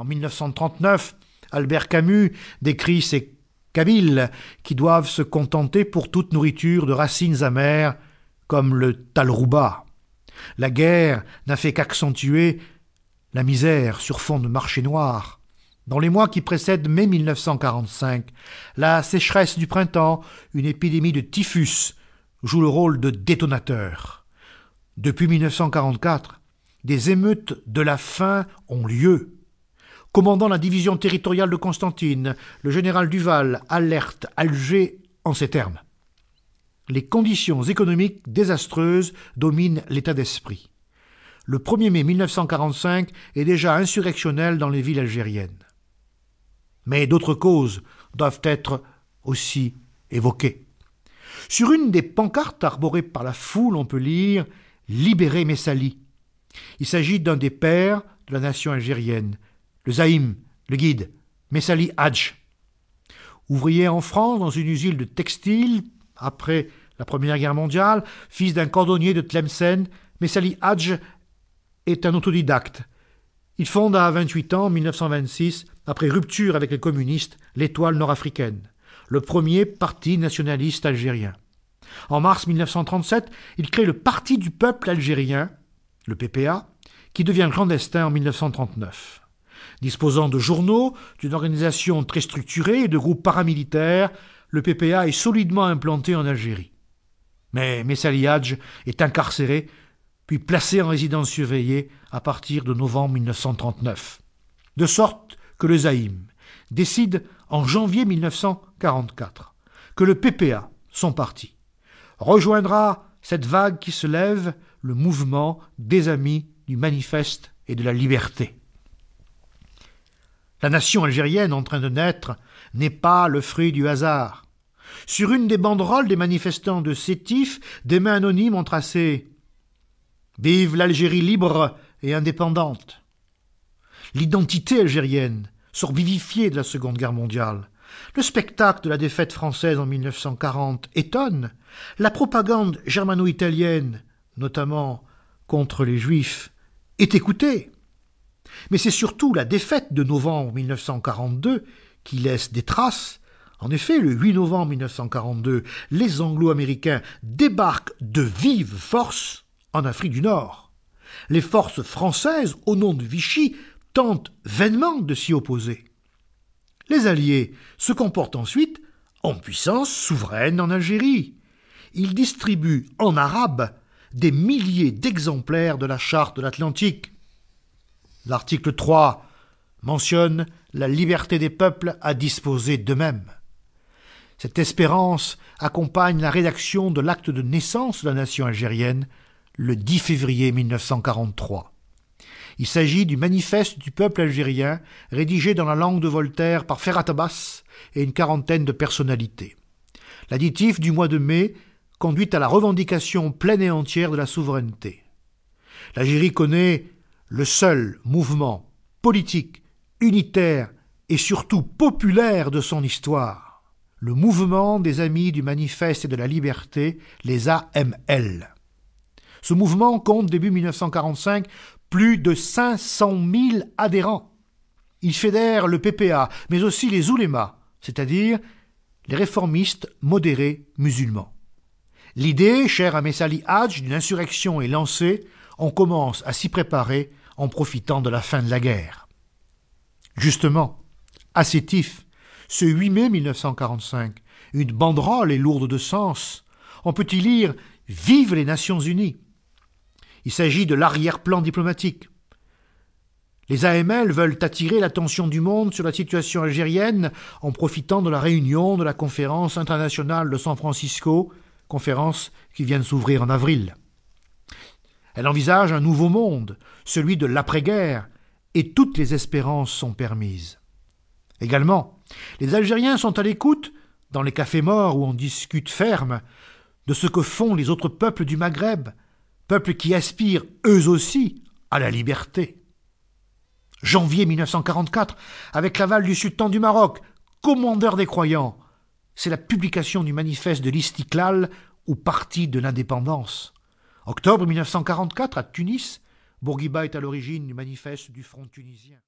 En 1939, Albert Camus décrit ces Kabyles qui doivent se contenter pour toute nourriture de racines amères comme le talrouba. La guerre n'a fait qu'accentuer la misère sur fond de marché noir. Dans les mois qui précèdent mai 1945, la sécheresse du printemps, une épidémie de typhus, joue le rôle de détonateur. Depuis 1944, des émeutes de la faim ont lieu. Commandant la division territoriale de Constantine, le général Duval alerte Alger en ces termes. Les conditions économiques désastreuses dominent l'état d'esprit. Le 1er mai 1945 est déjà insurrectionnel dans les villes algériennes. Mais d'autres causes doivent être aussi évoquées. Sur une des pancartes arborées par la foule, on peut lire Libérez Messali. Il s'agit d'un des pères de la nation algérienne, le Zaïm, le guide, Messali Hadj. Ouvrier en France dans une usine de textile après la Première Guerre mondiale, fils d'un cordonnier de Tlemcen, Messali Hadj est un autodidacte. Il fonde à 28 ans, en 1926, après rupture avec les communistes, l'Étoile nord-africaine, le premier parti nationaliste algérien. En mars 1937, il crée le Parti du peuple algérien, le PPA, qui devient clandestin en 1939. Disposant de journaux, d'une organisation très structurée et de groupes paramilitaires, le PPA est solidement implanté en Algérie. Mais Messali Hadj est incarcéré, puis placé en résidence surveillée à partir de novembre 1939. De sorte que le Zaïm décide en janvier 1944 que le PPA, son parti, rejoindra cette vague qui se lève, le mouvement des amis du manifeste et de la liberté. La nation algérienne en train de naître n'est pas le fruit du hasard. Sur une des banderoles des manifestants de Sétif, des mains anonymes ont tracé Vive l'Algérie libre et indépendante. L'identité algérienne sort vivifiée de la Seconde Guerre mondiale. Le spectacle de la défaite française en 1940 étonne. La propagande germano-italienne, notamment contre les Juifs, est écoutée. Mais c'est surtout la défaite de novembre 1942 qui laisse des traces. En effet, le 8 novembre 1942, les Anglo-Américains débarquent de vive force en Afrique du Nord. Les forces françaises, au nom de Vichy, tentent vainement de s'y opposer. Les Alliés se comportent ensuite en puissance souveraine en Algérie. Ils distribuent en arabe des milliers d'exemplaires de la charte de l'Atlantique. L'article 3 mentionne la liberté des peuples à disposer d'eux-mêmes. Cette espérance accompagne la rédaction de l'acte de naissance de la nation algérienne le 10 février 1943. Il s'agit du manifeste du peuple algérien, rédigé dans la langue de Voltaire par Ferhat Abbas et une quarantaine de personnalités. L'additif du mois de mai conduit à la revendication pleine et entière de la souveraineté. L'Algérie connaît le seul mouvement politique, unitaire et surtout populaire de son histoire, le mouvement des amis du manifeste et de la liberté, les AML. Ce mouvement compte début 1945 plus de 500 000 adhérents. Il fédère le PPA, mais aussi les oulémas, c'est-à-dire les réformistes modérés musulmans. L'idée, chère à Messali Hadj, d'une insurrection est lancée, on commence à s'y préparer en profitant de la fin de la guerre. Justement, à Sétif, ce 8 mai 1945, une banderole est lourde de sens. On peut y lire Vive les Nations Unies il s'agit de l'arrière-plan diplomatique. Les AML veulent attirer l'attention du monde sur la situation algérienne en profitant de la réunion de la conférence internationale de San Francisco, conférence qui vient de s'ouvrir en avril. Elle envisage un nouveau monde, celui de l'après-guerre, et toutes les espérances sont permises. Également, les Algériens sont à l'écoute, dans les cafés morts où on discute ferme, de ce que font les autres peuples du Maghreb, peuples qui aspirent eux aussi à la liberté. Janvier 1944, avec l'aval du sultan du Maroc, commandeur des croyants, c'est la publication du manifeste de l'Istiklal ou parti de l'indépendance. Octobre 1944, à Tunis, Bourguiba est à l'origine du manifeste du Front tunisien.